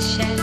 the